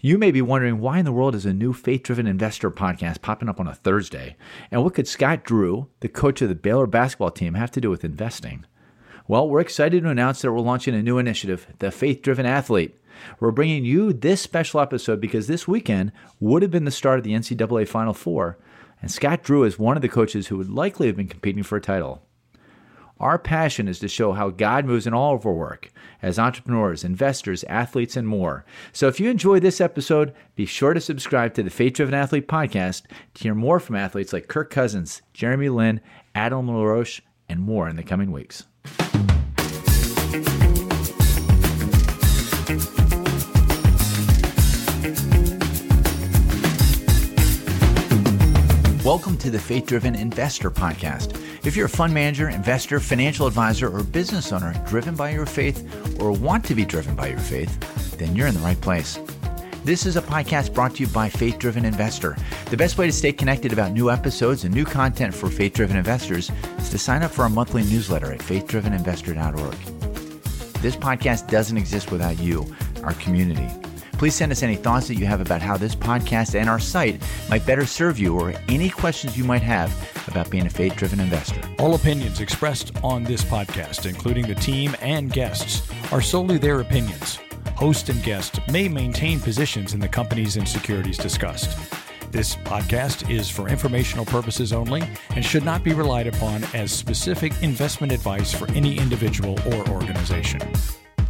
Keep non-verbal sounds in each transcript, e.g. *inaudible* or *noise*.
You may be wondering why in the world is a new faith driven investor podcast popping up on a Thursday? And what could Scott Drew, the coach of the Baylor basketball team, have to do with investing? Well, we're excited to announce that we're launching a new initiative, the Faith Driven Athlete. We're bringing you this special episode because this weekend would have been the start of the NCAA Final Four, and Scott Drew is one of the coaches who would likely have been competing for a title. Our passion is to show how God moves in all of our work as entrepreneurs, investors, athletes, and more. So if you enjoy this episode, be sure to subscribe to the Faith Driven Athlete podcast to hear more from athletes like Kirk Cousins, Jeremy Lin, Adam LaRoche, and more in the coming weeks. Welcome to the Faith Driven Investor Podcast. If you're a fund manager, investor, financial advisor, or business owner driven by your faith or want to be driven by your faith, then you're in the right place. This is a podcast brought to you by Faith Driven Investor. The best way to stay connected about new episodes and new content for faith driven investors is to sign up for our monthly newsletter at faithdriveninvestor.org. This podcast doesn't exist without you, our community. Please send us any thoughts that you have about how this podcast and our site might better serve you or any questions you might have about being a faith driven investor. All opinions expressed on this podcast, including the team and guests, are solely their opinions. Host and guest may maintain positions in the companies and securities discussed. This podcast is for informational purposes only and should not be relied upon as specific investment advice for any individual or organization.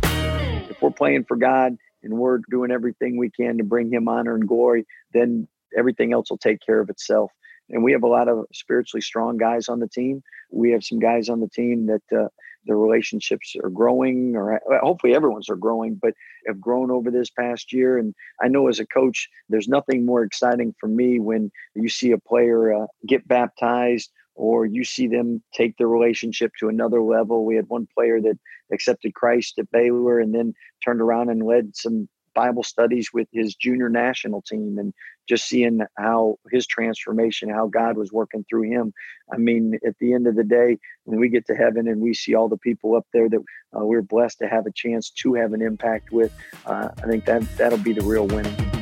If we're playing for God, and we're doing everything we can to bring him honor and glory, then everything else will take care of itself. And we have a lot of spiritually strong guys on the team. We have some guys on the team that uh, relationships are growing, or hopefully everyone's are growing, but have grown over this past year. And I know as a coach, there's nothing more exciting for me when you see a player uh, get baptized or you see them take their relationship to another level. We had one player that accepted Christ at Baylor and then turned around and led some Bible studies with his junior national team and just seeing how his transformation, how God was working through him. I mean, at the end of the day, when we get to heaven and we see all the people up there that uh, we're blessed to have a chance to have an impact with, uh, I think that that'll be the real winning.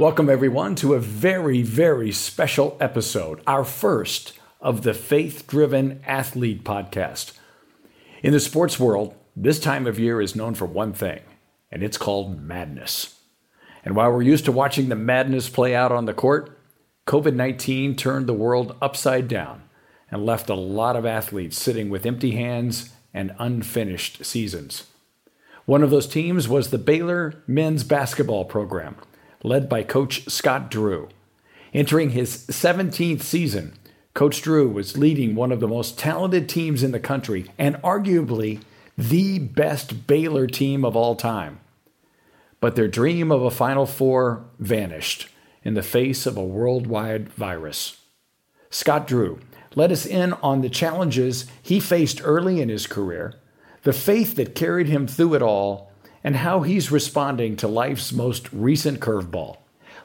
Welcome, everyone, to a very, very special episode, our first of the Faith Driven Athlete podcast. In the sports world, this time of year is known for one thing, and it's called madness. And while we're used to watching the madness play out on the court, COVID 19 turned the world upside down and left a lot of athletes sitting with empty hands and unfinished seasons. One of those teams was the Baylor men's basketball program led by Coach Scott Drew. Entering his 17th season, Coach Drew was leading one of the most talented teams in the country and arguably the best Baylor team of all time. But their dream of a Final Four vanished in the face of a worldwide virus. Scott Drew let us in on the challenges he faced early in his career, the faith that carried him through it all, and how he's responding to life's most recent curveball.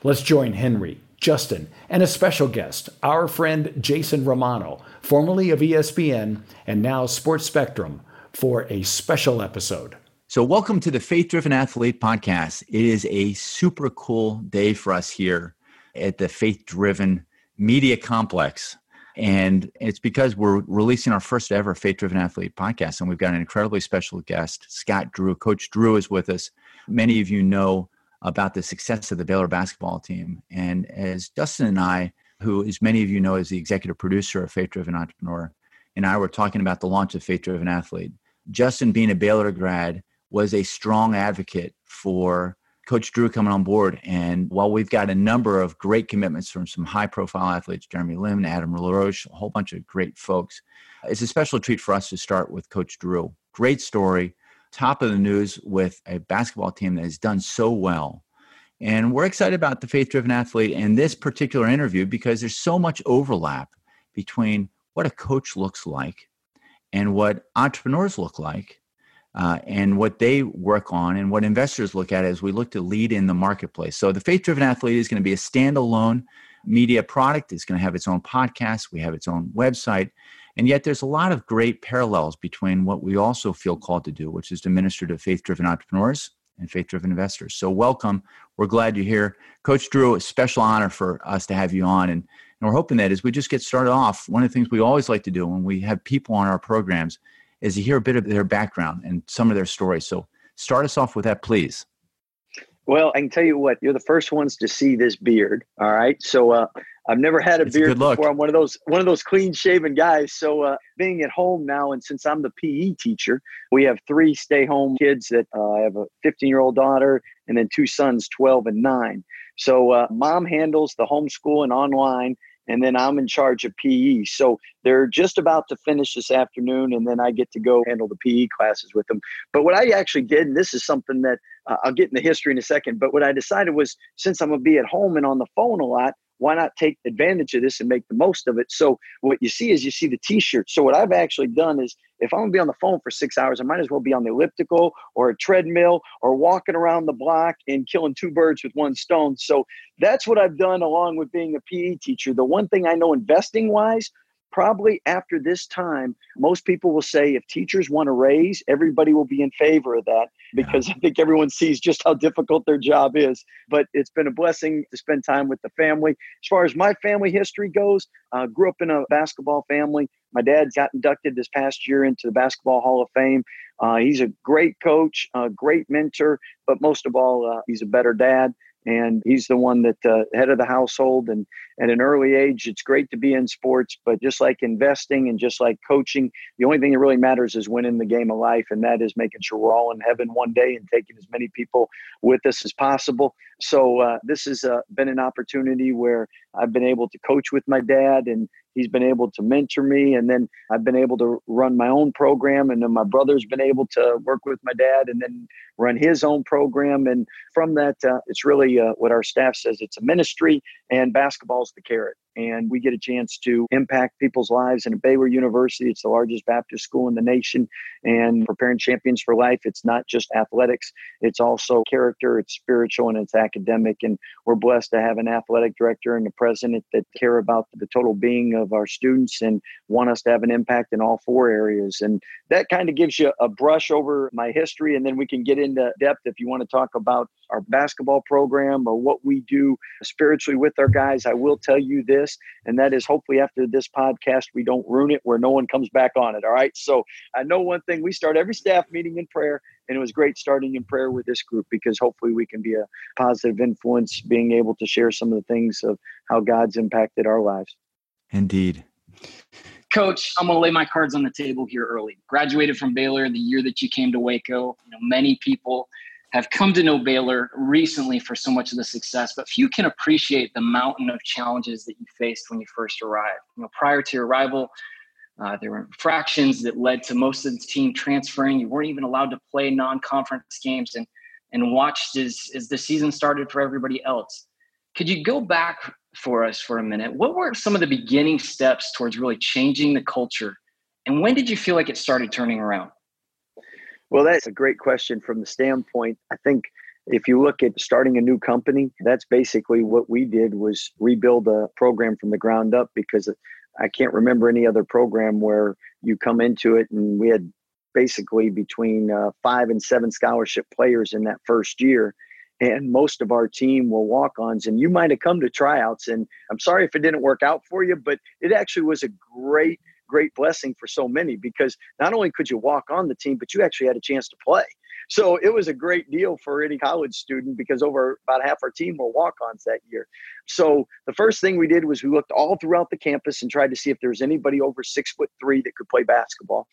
Let's join Henry, Justin, and a special guest, our friend Jason Romano, formerly of ESPN and now Sports Spectrum, for a special episode. So, welcome to the Faith Driven Athlete podcast. It is a super cool day for us here at the Faith Driven Media Complex. And it's because we're releasing our first ever Faith Driven Athlete podcast. And we've got an incredibly special guest, Scott Drew. Coach Drew is with us. Many of you know about the success of the Baylor basketball team. And as Justin and I, who, as many of you know, is the executive producer of Faith Driven Entrepreneur, and I were talking about the launch of Faith Driven Athlete, Justin, being a Baylor grad, was a strong advocate for Coach Drew coming on board. And while we've got a number of great commitments from some high profile athletes, Jeremy Lin, Adam LaRoche, a whole bunch of great folks, it's a special treat for us to start with Coach Drew. Great story, top of the news with a basketball team that has done so well. And we're excited about the faith driven athlete and this particular interview because there's so much overlap between what a coach looks like and what entrepreneurs look like uh, and what they work on and what investors look at as we look to lead in the marketplace. So the Faith Driven Athlete is going to be a standalone media product. It's going to have its own podcast. We have its own website. And yet there's a lot of great parallels between what we also feel called to do, which is to minister to faith driven entrepreneurs and faith driven investors. So, welcome. We're glad you're here. Coach Drew, a special honor for us to have you on. And, and we're hoping that as we just get started off, one of the things we always like to do when we have people on our programs is to hear a bit of their background and some of their stories. So, start us off with that, please. Well, I can tell you what, you're the first ones to see this beard. All right. So, uh, I've never had a it's beard a before. I'm one of those one of those clean shaven guys. So uh, being at home now, and since I'm the PE teacher, we have three stay home kids. That uh, I have a 15 year old daughter, and then two sons, 12 and nine. So uh, mom handles the homeschool and online, and then I'm in charge of PE. So they're just about to finish this afternoon, and then I get to go handle the PE classes with them. But what I actually did, and this is something that uh, I'll get in the history in a second, but what I decided was since I'm gonna be at home and on the phone a lot, why not take advantage of this and make the most of it? So what you see is you see the t-shirt. So what I've actually done is if I'm gonna be on the phone for six hours, I might as well be on the elliptical or a treadmill or walking around the block and killing two birds with one stone. So that's what I've done along with being a PE teacher. The one thing I know investing wise, probably after this time, most people will say if teachers want to raise, everybody will be in favor of that because yeah. *laughs* I think everyone sees just how difficult their job is. But it's been a blessing to spend time with the family. As far as my family history goes, uh, grew up in a basketball family. My dad got inducted this past year into the Basketball Hall of Fame. Uh, he's a great coach, a great mentor, but most of all, uh, he's a better dad and he's the one that uh, head of the household. And at an early age it's great to be in sports but just like investing and just like coaching the only thing that really matters is winning the game of life. And that is making sure we're all in heaven one day and taking as many people with us as possible so uh, this has uh, been an opportunity where i've been able to coach with my dad and he's been able to mentor me and then i've been able to run my own program and then my brother's been able to work with my dad and then run his own program and from that uh, it's really uh, what our staff says it's a ministry and basketball's the carrot and we get a chance to impact people's lives. And at Baylor University, it's the largest Baptist school in the nation, and preparing champions for life. It's not just athletics; it's also character, it's spiritual, and it's academic. And we're blessed to have an athletic director and a president that care about the total being of our students and want us to have an impact in all four areas. And that kind of gives you a brush over my history, and then we can get into depth if you want to talk about our basketball program or what we do spiritually with our guys. I will tell you this this, and that is hopefully after this podcast, we don't ruin it where no one comes back on it. All right. So I know one thing we start every staff meeting in prayer, and it was great starting in prayer with this group because hopefully we can be a positive influence, being able to share some of the things of how God's impacted our lives. Indeed. Coach, I'm going to lay my cards on the table here early. Graduated from Baylor the year that you came to Waco. You know, many people have come to know Baylor recently for so much of the success, but few can appreciate the mountain of challenges that you faced when you first arrived. You know, prior to your arrival, uh, there were infractions that led to most of the team transferring. You weren't even allowed to play non-conference games, and and watched as as the season started for everybody else. Could you go back for us for a minute? What were some of the beginning steps towards really changing the culture, and when did you feel like it started turning around? Well, that's a great question from the standpoint. I think if you look at starting a new company, that's basically what we did was rebuild a program from the ground up because I can't remember any other program where you come into it and we had basically between uh, five and seven scholarship players in that first year and most of our team were walk-ons and you might have come to tryouts and i'm sorry if it didn't work out for you but it actually was a great great blessing for so many because not only could you walk on the team, but you actually had a chance to play. So it was a great deal for any college student because over about half our team were walk ons that year. So the first thing we did was we looked all throughout the campus and tried to see if there was anybody over six foot three that could play basketball.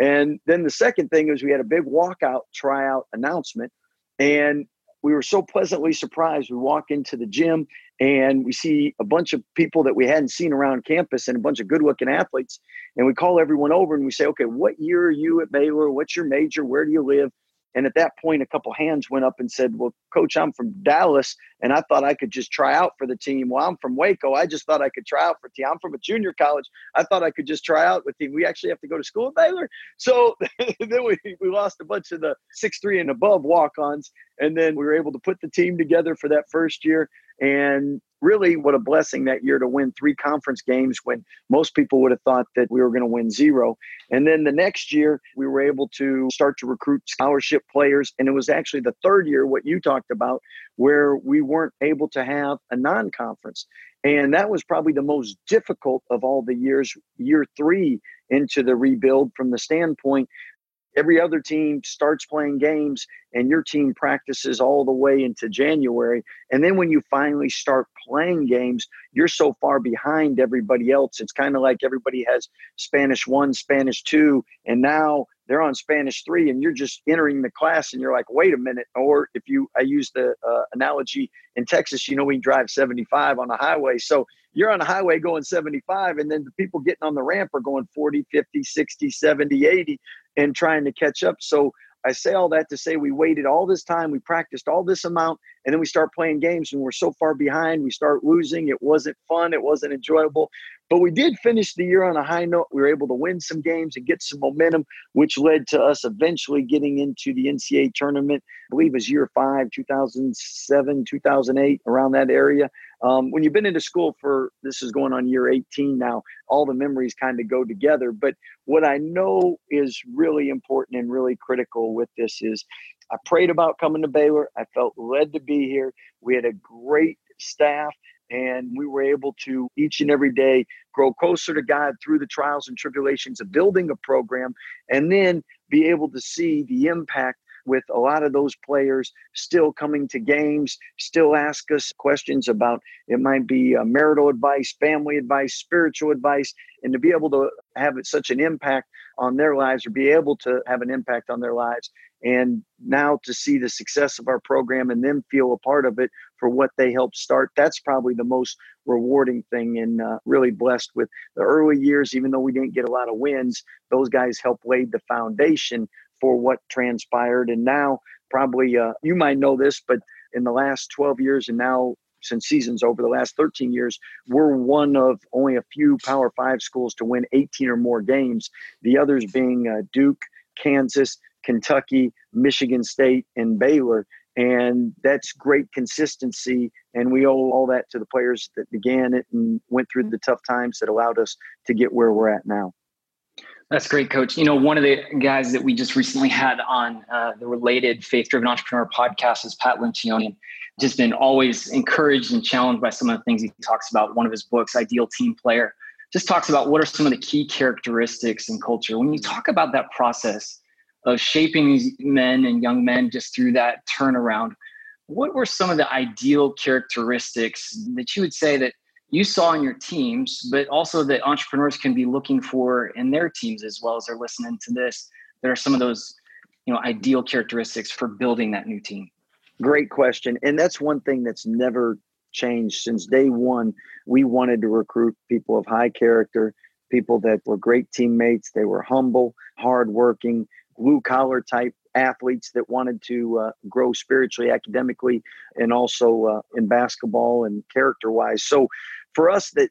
And then the second thing is we had a big walkout tryout announcement. And we were so pleasantly surprised. We walk into the gym and we see a bunch of people that we hadn't seen around campus and a bunch of good looking athletes. And we call everyone over and we say, okay, what year are you at Baylor? What's your major? Where do you live? And at that point, a couple hands went up and said, Well, coach, I'm from Dallas and I thought I could just try out for the team. Well, I'm from Waco. I just thought I could try out for team. I'm from a junior college. I thought I could just try out with team. We actually have to go to school at Baylor. So *laughs* then we, we lost a bunch of the six three and above walk ons. And then we were able to put the team together for that first year. And really, what a blessing that year to win three conference games when most people would have thought that we were going to win zero. And then the next year, we were able to start to recruit scholarship players. And it was actually the third year, what you talked about, where we weren't able to have a non conference. And that was probably the most difficult of all the years, year three into the rebuild from the standpoint every other team starts playing games and your team practices all the way into January. And then when you finally start playing games, you're so far behind everybody else. It's kind of like everybody has Spanish one, Spanish two, and now they're on Spanish three, and you're just entering the class and you're like, wait a minute. Or if you, I use the uh, analogy in Texas, you know, we drive 75 on the highway. So you're on a highway going 75 and then the people getting on the ramp are going 40 50 60 70 80 and trying to catch up. So I say all that to say we waited all this time, we practiced all this amount, and then we start playing games and we're so far behind, we start losing. It wasn't fun, it wasn't enjoyable. But we did finish the year on a high note. We were able to win some games and get some momentum, which led to us eventually getting into the NCAA tournament. I believe it was year five, 2007, 2008, around that area. Um, when you've been into school for this is going on year 18 now, all the memories kind of go together. But what I know is really important and really critical with this is I prayed about coming to Baylor. I felt led to be here. We had a great staff and we were able to each and every day grow closer to God through the trials and tribulations of building a program and then be able to see the impact with a lot of those players still coming to games, still ask us questions about it might be uh, marital advice, family advice, spiritual advice, and to be able to have such an impact on their lives or be able to have an impact on their lives. And now to see the success of our program and them feel a part of it for what they helped start, that's probably the most rewarding thing. And uh, really blessed with the early years, even though we didn't get a lot of wins, those guys helped lay the foundation for what transpired. And now, probably, uh, you might know this, but in the last 12 years and now since seasons over the last 13 years, we're one of only a few Power Five schools to win 18 or more games. The others being uh, Duke, Kansas, Kentucky, Michigan State, and Baylor. And that's great consistency. And we owe all that to the players that began it and went through the tough times that allowed us to get where we're at now. That's great, Coach. You know, one of the guys that we just recently had on uh, the related Faith Driven Entrepreneur podcast is Pat Lencioni. Just been always encouraged and challenged by some of the things he talks about. One of his books, Ideal Team Player, just talks about what are some of the key characteristics in culture. When you talk about that process of shaping these men and young men just through that turnaround, what were some of the ideal characteristics that you would say that you saw in your teams, but also that entrepreneurs can be looking for in their teams as well as they're listening to this. There are some of those, you know, ideal characteristics for building that new team. Great question. And that's one thing that's never changed since day one. We wanted to recruit people of high character, people that were great teammates. They were humble, hardworking, blue collar type athletes that wanted to uh, grow spiritually, academically, and also uh, in basketball and character wise. So for us that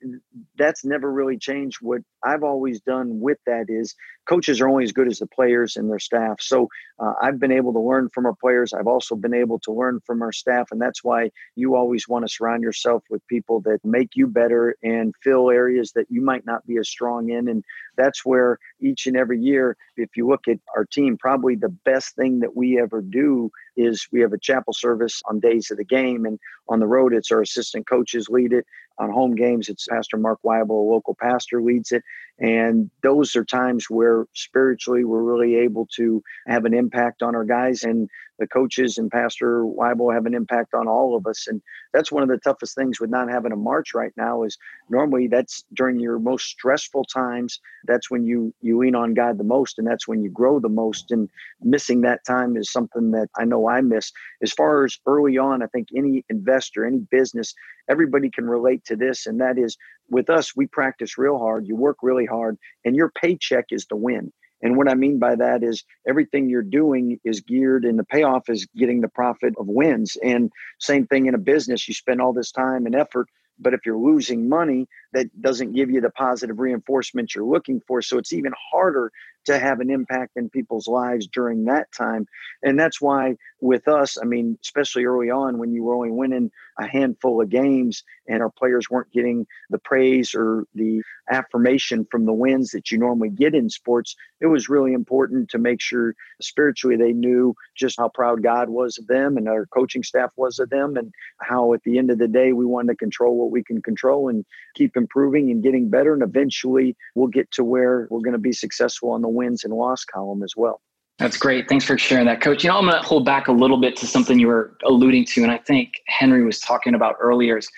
that's never really changed what i've always done with that is coaches are only as good as the players and their staff. So uh, i've been able to learn from our players. I've also been able to learn from our staff and that's why you always want to surround yourself with people that make you better and fill areas that you might not be as strong in. And that's where each and every year if you look at our team probably the best thing that we ever do is we have a chapel service on days of the game and on the road it's our assistant coaches lead it. On home games it's pastor mark weibel a local pastor leads it and those are times where spiritually we're really able to have an impact on our guys. And the coaches and Pastor Weibel have an impact on all of us. And that's one of the toughest things with not having a march right now is normally that's during your most stressful times. That's when you you lean on God the most and that's when you grow the most. And missing that time is something that I know I miss. As far as early on, I think any investor, any business, everybody can relate to this. And that is with us, we practice real hard, you work really hard, and your paycheck is the win. And what I mean by that is everything you're doing is geared and the payoff is getting the profit of wins. And same thing in a business, you spend all this time and effort, but if you're losing money, that doesn't give you the positive reinforcement you're looking for. So it's even harder to have an impact in people's lives during that time. And that's why with us, I mean, especially early on when you were only winning a handful of games and our players weren't getting the praise or the affirmation from the wins that you normally get in sports, it was really important to make sure spiritually they knew just how proud God was of them and our coaching staff was of them and how at the end of the day we wanted to control what we can control and keep improving and getting better and eventually we'll get to where we're going to be successful on the wins and loss column as well. That's great. Thanks for sharing that, Coach. You know, I'm going to pull back a little bit to something you were alluding to, and I think Henry was talking about earlier. Is,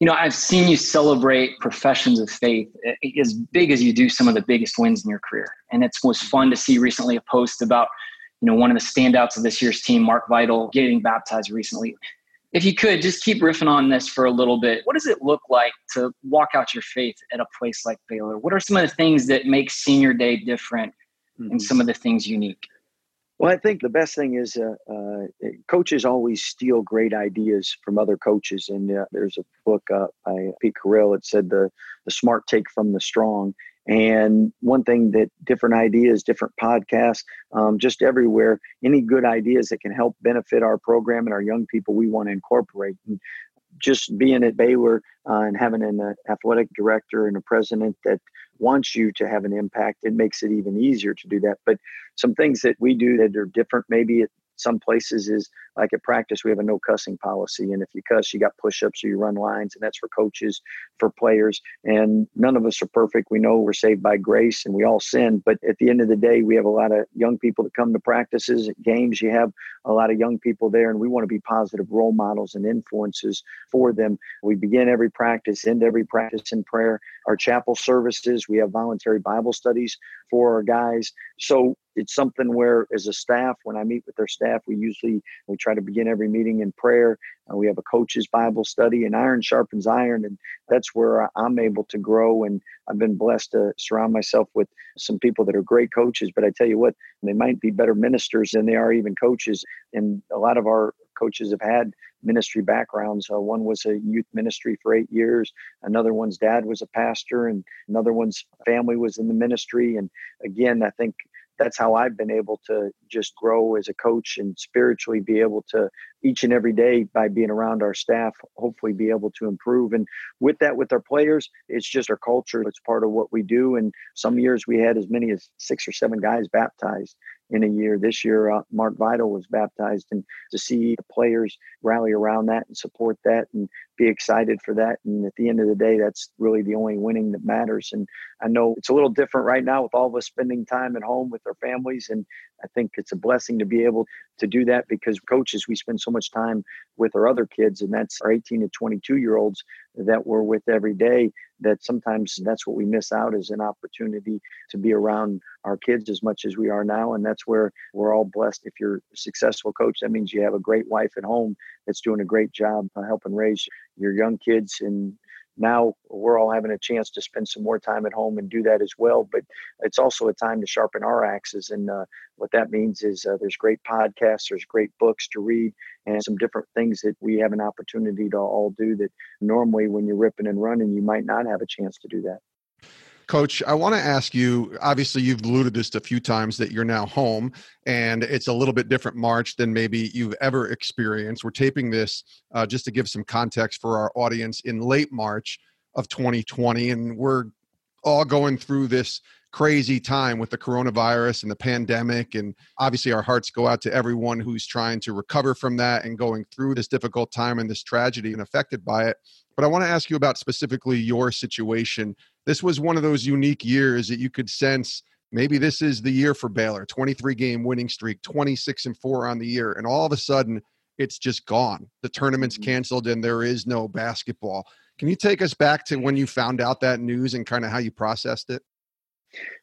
you know, I've seen you celebrate professions of faith eh, eh, as big as you do some of the biggest wins in your career, and it was fun to see recently a post about, you know, one of the standouts of this year's team, Mark Vital, getting baptized recently. If you could just keep riffing on this for a little bit, what does it look like to walk out your faith at a place like Baylor? What are some of the things that make senior day different mm-hmm. and some of the things unique? Well, I think the best thing is uh, uh, coaches always steal great ideas from other coaches. And uh, there's a book uh, by Pete Carril. It said the the smart take from the strong. And one thing that different ideas, different podcasts, um, just everywhere, any good ideas that can help benefit our program and our young people, we want to incorporate. And just being at Baylor uh, and having an uh, athletic director and a president that wants you to have an impact, it makes it even easier to do that. But some things that we do that are different, maybe at some places is like at practice we have a no cussing policy and if you cuss you got push-ups or you run lines and that's for coaches for players and none of us are perfect. We know we're saved by grace and we all sin but at the end of the day we have a lot of young people that come to practices games you have a lot of young people there and we want to be positive role models and influences for them. We begin every practice end every practice in prayer our chapel services we have voluntary bible studies for our guys. So it's something where as a staff when i meet with their staff we usually we try to begin every meeting in prayer. Uh, we have a coach's bible study and iron sharpens iron and that's where i'm able to grow and i've been blessed to surround myself with some people that are great coaches but i tell you what they might be better ministers than they are even coaches and a lot of our coaches have had ministry backgrounds. Uh, one was a youth ministry for eight years. Another one's dad was a pastor, and another one's family was in the ministry. And again, I think that's how I've been able to just grow as a coach and spiritually be able to each and every day by being around our staff, hopefully be able to improve. And with that, with our players, it's just our culture. It's part of what we do. And some years we had as many as six or seven guys baptized in a year. This year, uh, Mark Vital was baptized, and to see the players rally around that and support that and be excited for that. And at the end of the day, that's really the only winning that matters. And I know it's a little different right now with all of us spending time at home with our families. And I think it's a blessing to be able to do that because coaches, we spend so much time with our other kids, and that's our 18 to 22 year olds that we're with every day that sometimes that's what we miss out is an opportunity to be around our kids as much as we are now. And that's where we're all blessed. If you're a successful coach that means you have a great wife at home that's doing a great job helping raise your young kids and now we're all having a chance to spend some more time at home and do that as well. But it's also a time to sharpen our axes. And uh, what that means is uh, there's great podcasts, there's great books to read, and some different things that we have an opportunity to all do that normally when you're ripping and running, you might not have a chance to do that. Coach, I want to ask you obviously, you've alluded this a few times that you're now home and it's a little bit different March than maybe you've ever experienced. We're taping this uh, just to give some context for our audience in late March of 2020, and we're all going through this crazy time with the coronavirus and the pandemic. And obviously, our hearts go out to everyone who's trying to recover from that and going through this difficult time and this tragedy and affected by it. But I want to ask you about specifically your situation this was one of those unique years that you could sense maybe this is the year for Baylor 23 game winning streak, 26 and 4 on the year. And all of a sudden, it's just gone. The tournament's mm-hmm. canceled and there is no basketball. Can you take us back to when you found out that news and kind of how you processed it?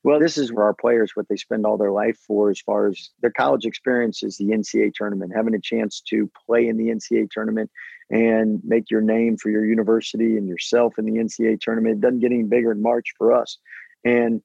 Well, this is where our players, what they spend all their life for, as far as their college experience, is the NCAA tournament, having a chance to play in the NCAA tournament and make your name for your university and yourself in the NCAA tournament. It doesn't get any bigger in March for us. And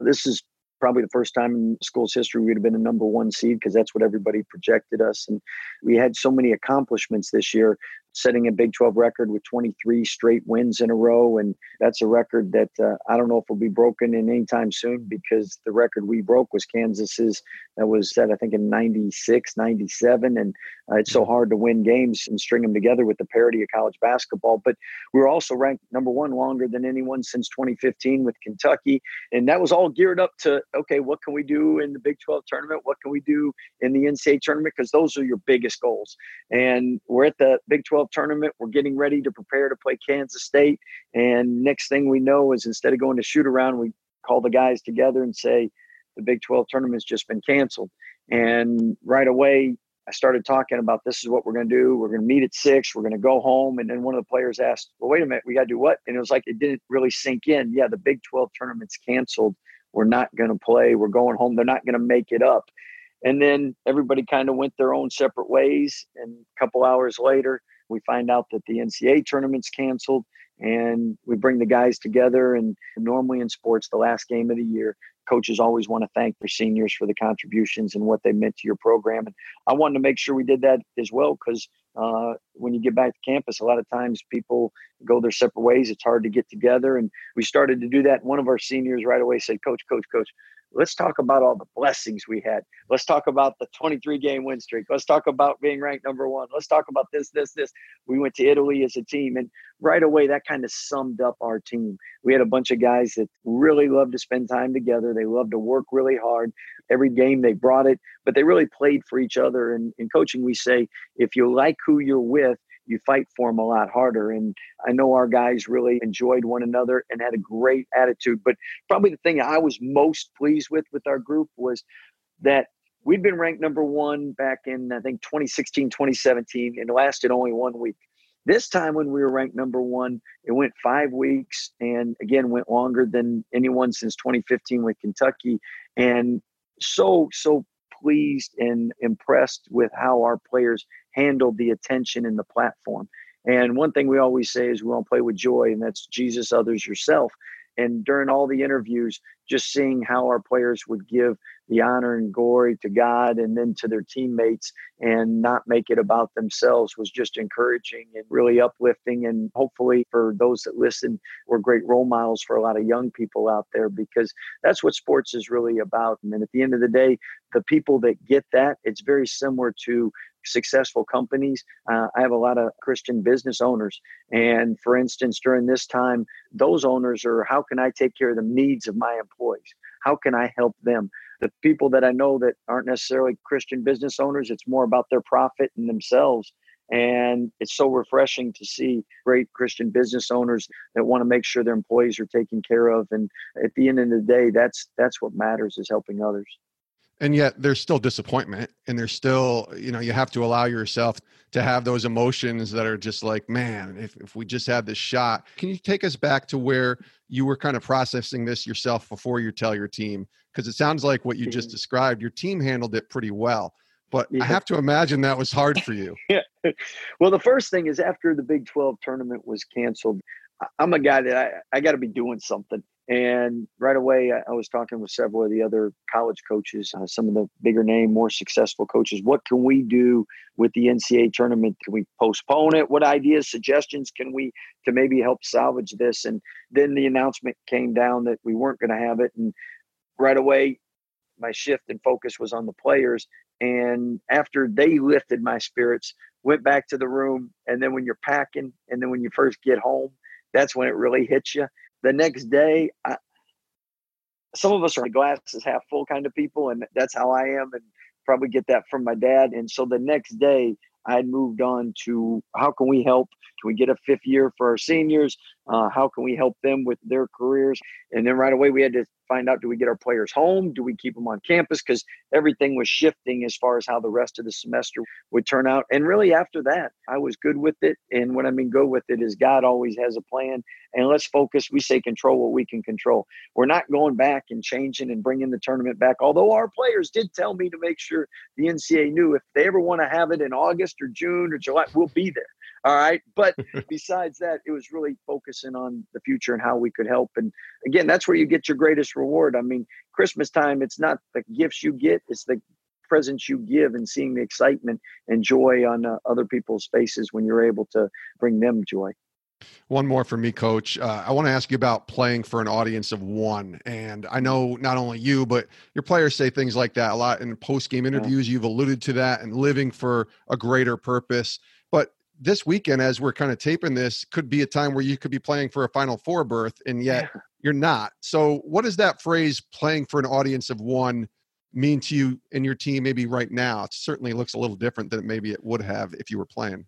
this is probably the first time in school's history we'd have been a number one seed because that's what everybody projected us. And we had so many accomplishments this year setting a Big 12 record with 23 straight wins in a row. And that's a record that uh, I don't know if will be broken in any time soon because the record we broke was Kansas's that was set, I think, in 96, 97. And uh, it's so hard to win games and string them together with the parity of college basketball. But we were also ranked number one longer than anyone since 2015 with Kentucky. And that was all geared up to, okay, what can we do in the Big 12 tournament? What can we do in the NCAA tournament? Because those are your biggest goals. And we're at the Big 12 tournament. We're getting ready to prepare to play Kansas State. And next thing we know is instead of going to shoot around, we call the guys together and say, the Big 12 tournament's just been canceled. And right away, I started talking about this is what we're going to do. We're going to meet at six. We're going to go home. And then one of the players asked, Well, wait a minute, we got to do what? And it was like it didn't really sink in. Yeah, the Big 12 tournament's canceled. We're not going to play. We're going home. They're not going to make it up. And then everybody kind of went their own separate ways. And a couple hours later, we find out that the NCAA tournament's canceled and we bring the guys together. And normally in sports, the last game of the year, coaches always want to thank their seniors for the contributions and what they meant to your program. And I wanted to make sure we did that as well because uh, when you get back to campus, a lot of times people go their separate ways. It's hard to get together. And we started to do that. One of our seniors right away said, Coach, Coach, Coach, let's talk about all the blessings we had. Let's talk about the 23 game win streak. Let's talk about being ranked number one. Let's talk about this, this, this. We went to Italy as a team. And right away, that kind of summed up our team. We had a bunch of guys that really loved to spend time together. They loved to work really hard. Every game they brought it, but they really played for each other. And in coaching, we say if you like who you're with, you fight for them a lot harder. And I know our guys really enjoyed one another and had a great attitude. But probably the thing I was most pleased with with our group was that we'd been ranked number one back in, I think, 2016, 2017, and lasted only one week. This time, when we were ranked number one, it went five weeks and again went longer than anyone since 2015 with Kentucky. And so, so pleased and impressed with how our players handled the attention and the platform. And one thing we always say is we want to play with joy, and that's Jesus, others, yourself. And during all the interviews, just seeing how our players would give the honor and glory to God and then to their teammates and not make it about themselves was just encouraging and really uplifting. And hopefully, for those that listen, we're great role models for a lot of young people out there because that's what sports is really about. And at the end of the day, the people that get that, it's very similar to successful companies. Uh, I have a lot of Christian business owners. And for instance, during this time, those owners are how can I take care of the needs of my employees? How can I help them? The people that I know that aren't necessarily Christian business owners, it's more about their profit and themselves. And it's so refreshing to see great Christian business owners that want to make sure their employees are taken care of. And at the end of the day, that's that's what matters is helping others and yet there's still disappointment and there's still you know you have to allow yourself to have those emotions that are just like man if, if we just had this shot. Can you take us back to where you were kind of processing this yourself before you tell your team? Because it sounds like what you just mm-hmm. described your team handled it pretty well but yeah. i have to imagine that was hard for you. *laughs* Yeah. Well the first thing is after the big 12 tournament was canceled i'm a guy that i, I got to be doing something and right away, I, was talking with several of the other college coaches, uh, some of the bigger name, more successful coaches. What can we do with the NCAA tournament? Can we postpone it? What ideas, suggestions can we to maybe help salvage this? And then the announcement came down that we weren't going to have it. And right away, my shift and focus was on the players. And after they lifted my spirits, went back to the room. And then when you're packing, and then when you first get home, that's when it really hits you the next day, I, some of us are glasses half full kind of people, and that's how I am, and probably get that from my dad. And so the next day, I moved on to how can we help? Can we get a fifth year for our seniors? Uh, how can we help them with their careers? And then right away, we had to find out do we get our players home? Do we keep them on campus? Because everything was shifting as far as how the rest of the semester would turn out. And really, after that, I was good with it. And what I mean go with it is God always has a plan. And let's focus. We say control what we can control. We're not going back and changing and bringing the tournament back. Although our players did tell me to make sure the NCAA knew if they ever want to have it in August or June or July, we'll be there. All right. But *laughs* besides that, it was really focusing on the future and how we could help. And again, that's where you get your greatest reward. I mean, Christmas time, it's not the gifts you get, it's the presence you give and seeing the excitement and joy on uh, other people's faces when you're able to bring them joy. One more for me, coach. Uh, I want to ask you about playing for an audience of one. And I know not only you, but your players say things like that a lot in post game interviews. Yeah. You've alluded to that and living for a greater purpose. But this weekend, as we're kind of taping this, could be a time where you could be playing for a Final Four berth, and yet yeah. you're not. So, what does that phrase "playing for an audience of one" mean to you and your team? Maybe right now, it certainly looks a little different than maybe it would have if you were playing.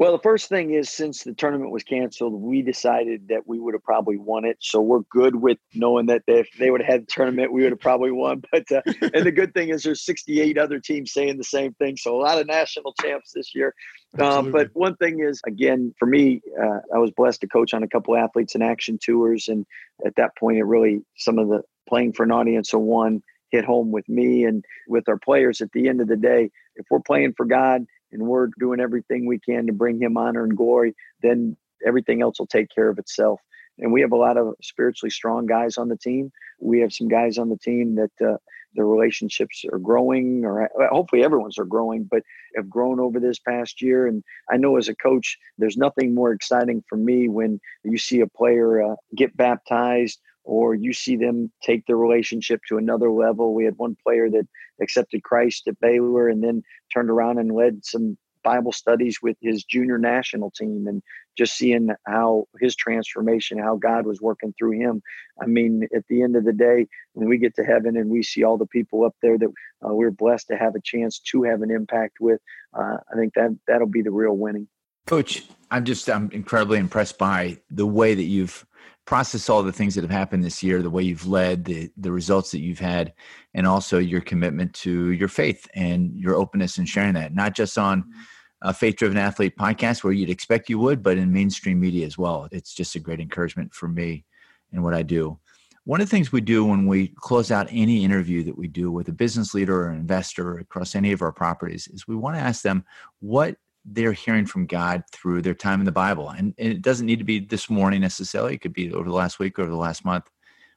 Well, the first thing is since the tournament was canceled, we decided that we would have probably won it. So we're good with knowing that if they would have had the tournament, we would have probably won. *laughs* But uh, and the good thing is there's 68 other teams saying the same thing. So a lot of national champs this year. Um, but one thing is, again, for me, uh, I was blessed to coach on a couple athletes in action tours, and at that point, it really some of the playing for an audience of one hit home with me and with our players. At the end of the day, if we're playing for God and we're doing everything we can to bring him honor and glory, then everything else will take care of itself. And we have a lot of spiritually strong guys on the team. We have some guys on the team that uh, the relationships are growing, or hopefully everyone's are growing, but have grown over this past year. And I know as a coach, there's nothing more exciting for me when you see a player uh, get baptized or you see them take their relationship to another level. We had one player that accepted Christ at Baylor and then turned around and led some Bible studies with his junior national team and just seeing how his transformation, how God was working through him. I mean, at the end of the day, when we get to heaven and we see all the people up there that uh, we're blessed to have a chance to have an impact with, uh, I think that that'll be the real winning. Coach, I'm just I'm incredibly impressed by the way that you've process all the things that have happened this year, the way you've led, the the results that you've had, and also your commitment to your faith and your openness in sharing that, not just on mm-hmm. a faith driven athlete podcast where you'd expect you would, but in mainstream media as well. It's just a great encouragement for me and what I do. One of the things we do when we close out any interview that we do with a business leader or an investor across any of our properties is we want to ask them what they're hearing from God through their time in the Bible. And, and, it doesn't need to be this morning necessarily, it could be over the last week, over the last month.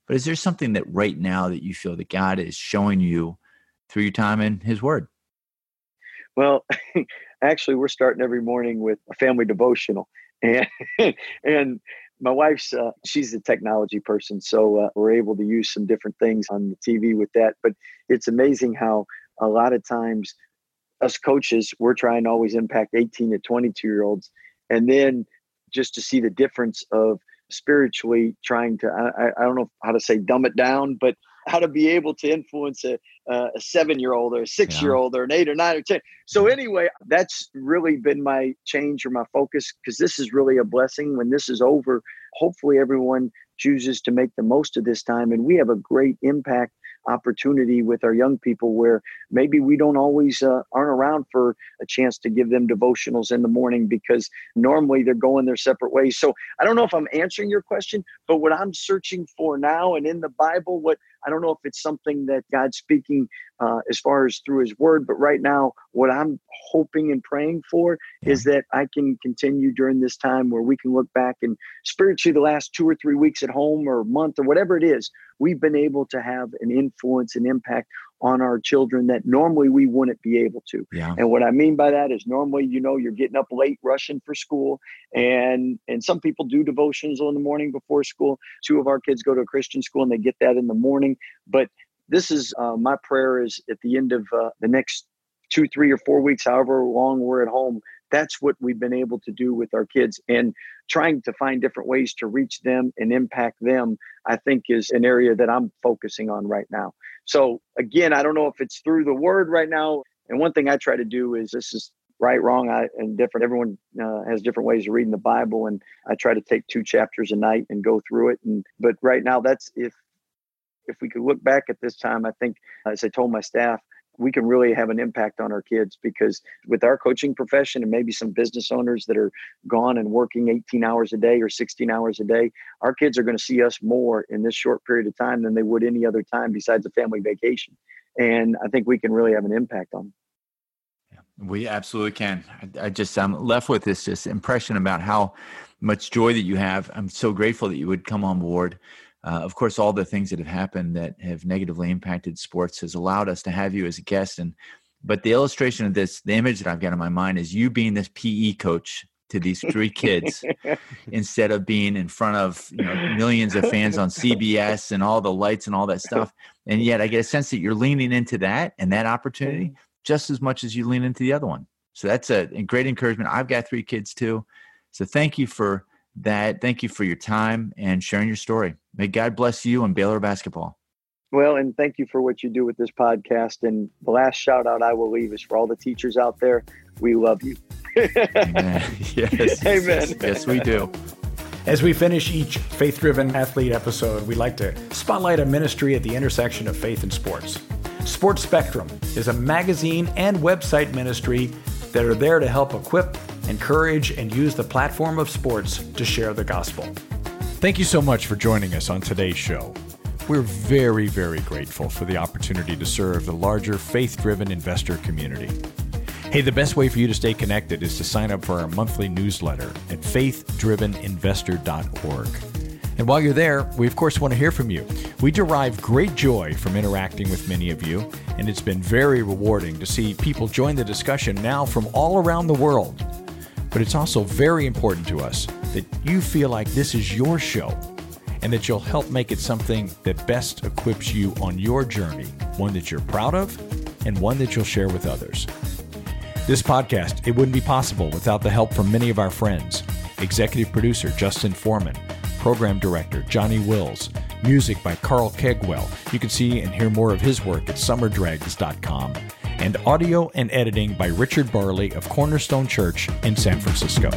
But is there something that right now that you feel that God is showing you through your time in His Word? Well, *laughs* actually, we're starting every morning with a family devotional. *laughs* And, and my wife's uh, she's a technology person so uh, we're able to use some different things on the tv with that but it's amazing how a lot of times us coaches, we're trying to always impact 18 to 22 year olds. And then just to see the difference of spiritually trying to, I, I don't know how to say dumb it down, but how to be able to influence a, a seven year old or a six year old or an eight or nine or 10. So, anyway, that's really been my change or my focus because this is really a blessing. When this is over, hopefully everyone chooses to make the most of this time and we have a great impact opportunity with our young people where maybe we don't always uh, aren't around for a chance to give them devotionals in the morning because normally they're going their separate ways. So I don't know if I'm answering your question, but what I'm searching for now and in the Bible, what I don't know if it's something that God's speaking uh, as far as through His Word, but right now, what I'm hoping and praying for yeah. is that I can continue during this time where we can look back and spiritually, the last two or three weeks at home or month or whatever it is, we've been able to have an influence and impact on our children that normally we wouldn't be able to. Yeah. And what I mean by that is normally, you know, you're getting up late rushing for school and and some people do devotions in the morning before school. Two of our kids go to a Christian school and they get that in the morning. But this is uh, my prayer is at the end of uh, the next two, three, or four weeks, however long we're at home, that's what we've been able to do with our kids and trying to find different ways to reach them and impact them i think is an area that i'm focusing on right now so again i don't know if it's through the word right now. And one thing i try to do is this is right wrong I, and different. Everyone uh, has different ways of reading the bible and i try to take two chapters a night and go through it. And but right now that's if if we could look back at this time i think as i told my staff we can really have an impact on our kids because with our coaching profession and maybe some business owners that are gone and working 18 hours a day or 16 hours a day, our kids are going to see us more in this short period of time than they would any other time besides a family vacation. And I think we can really have an impact on them. Yeah, we absolutely can. I, I just I'm left with this just impression about how much joy that you have. I'm so grateful that you would come on board uh, of course, all the things that have happened that have negatively impacted sports has allowed us to have you as a guest. And But the illustration of this, the image that I've got in my mind is you being this PE coach to these three kids *laughs* instead of being in front of you know millions of fans on CBS and all the lights and all that stuff. And yet I get a sense that you're leaning into that and that opportunity mm-hmm. just as much as you lean into the other one. So that's a, a great encouragement. I've got three kids too. So thank you for that. Thank you for your time and sharing your story. May God bless you and Baylor basketball. Well, and thank you for what you do with this podcast. And the last shout out I will leave is for all the teachers out there. We love you. Amen. *laughs* *laughs* Yes. Amen. Yes, yes, we do. As we finish each faith driven athlete episode, we like to spotlight a ministry at the intersection of faith and sports. Sports Spectrum is a magazine and website ministry that are there to help equip, encourage, and use the platform of sports to share the gospel. Thank you so much for joining us on today's show. We're very, very grateful for the opportunity to serve the larger faith driven investor community. Hey, the best way for you to stay connected is to sign up for our monthly newsletter at faithdriveninvestor.org. And while you're there, we of course want to hear from you. We derive great joy from interacting with many of you, and it's been very rewarding to see people join the discussion now from all around the world. But it's also very important to us that you feel like this is your show and that you'll help make it something that best equips you on your journey, one that you're proud of and one that you'll share with others. This podcast, it wouldn't be possible without the help from many of our friends. Executive producer Justin Forman, program director Johnny Wills, music by Carl Kegwell. You can see and hear more of his work at summerdregs.com. And audio and editing by Richard Barley of Cornerstone Church in San Francisco.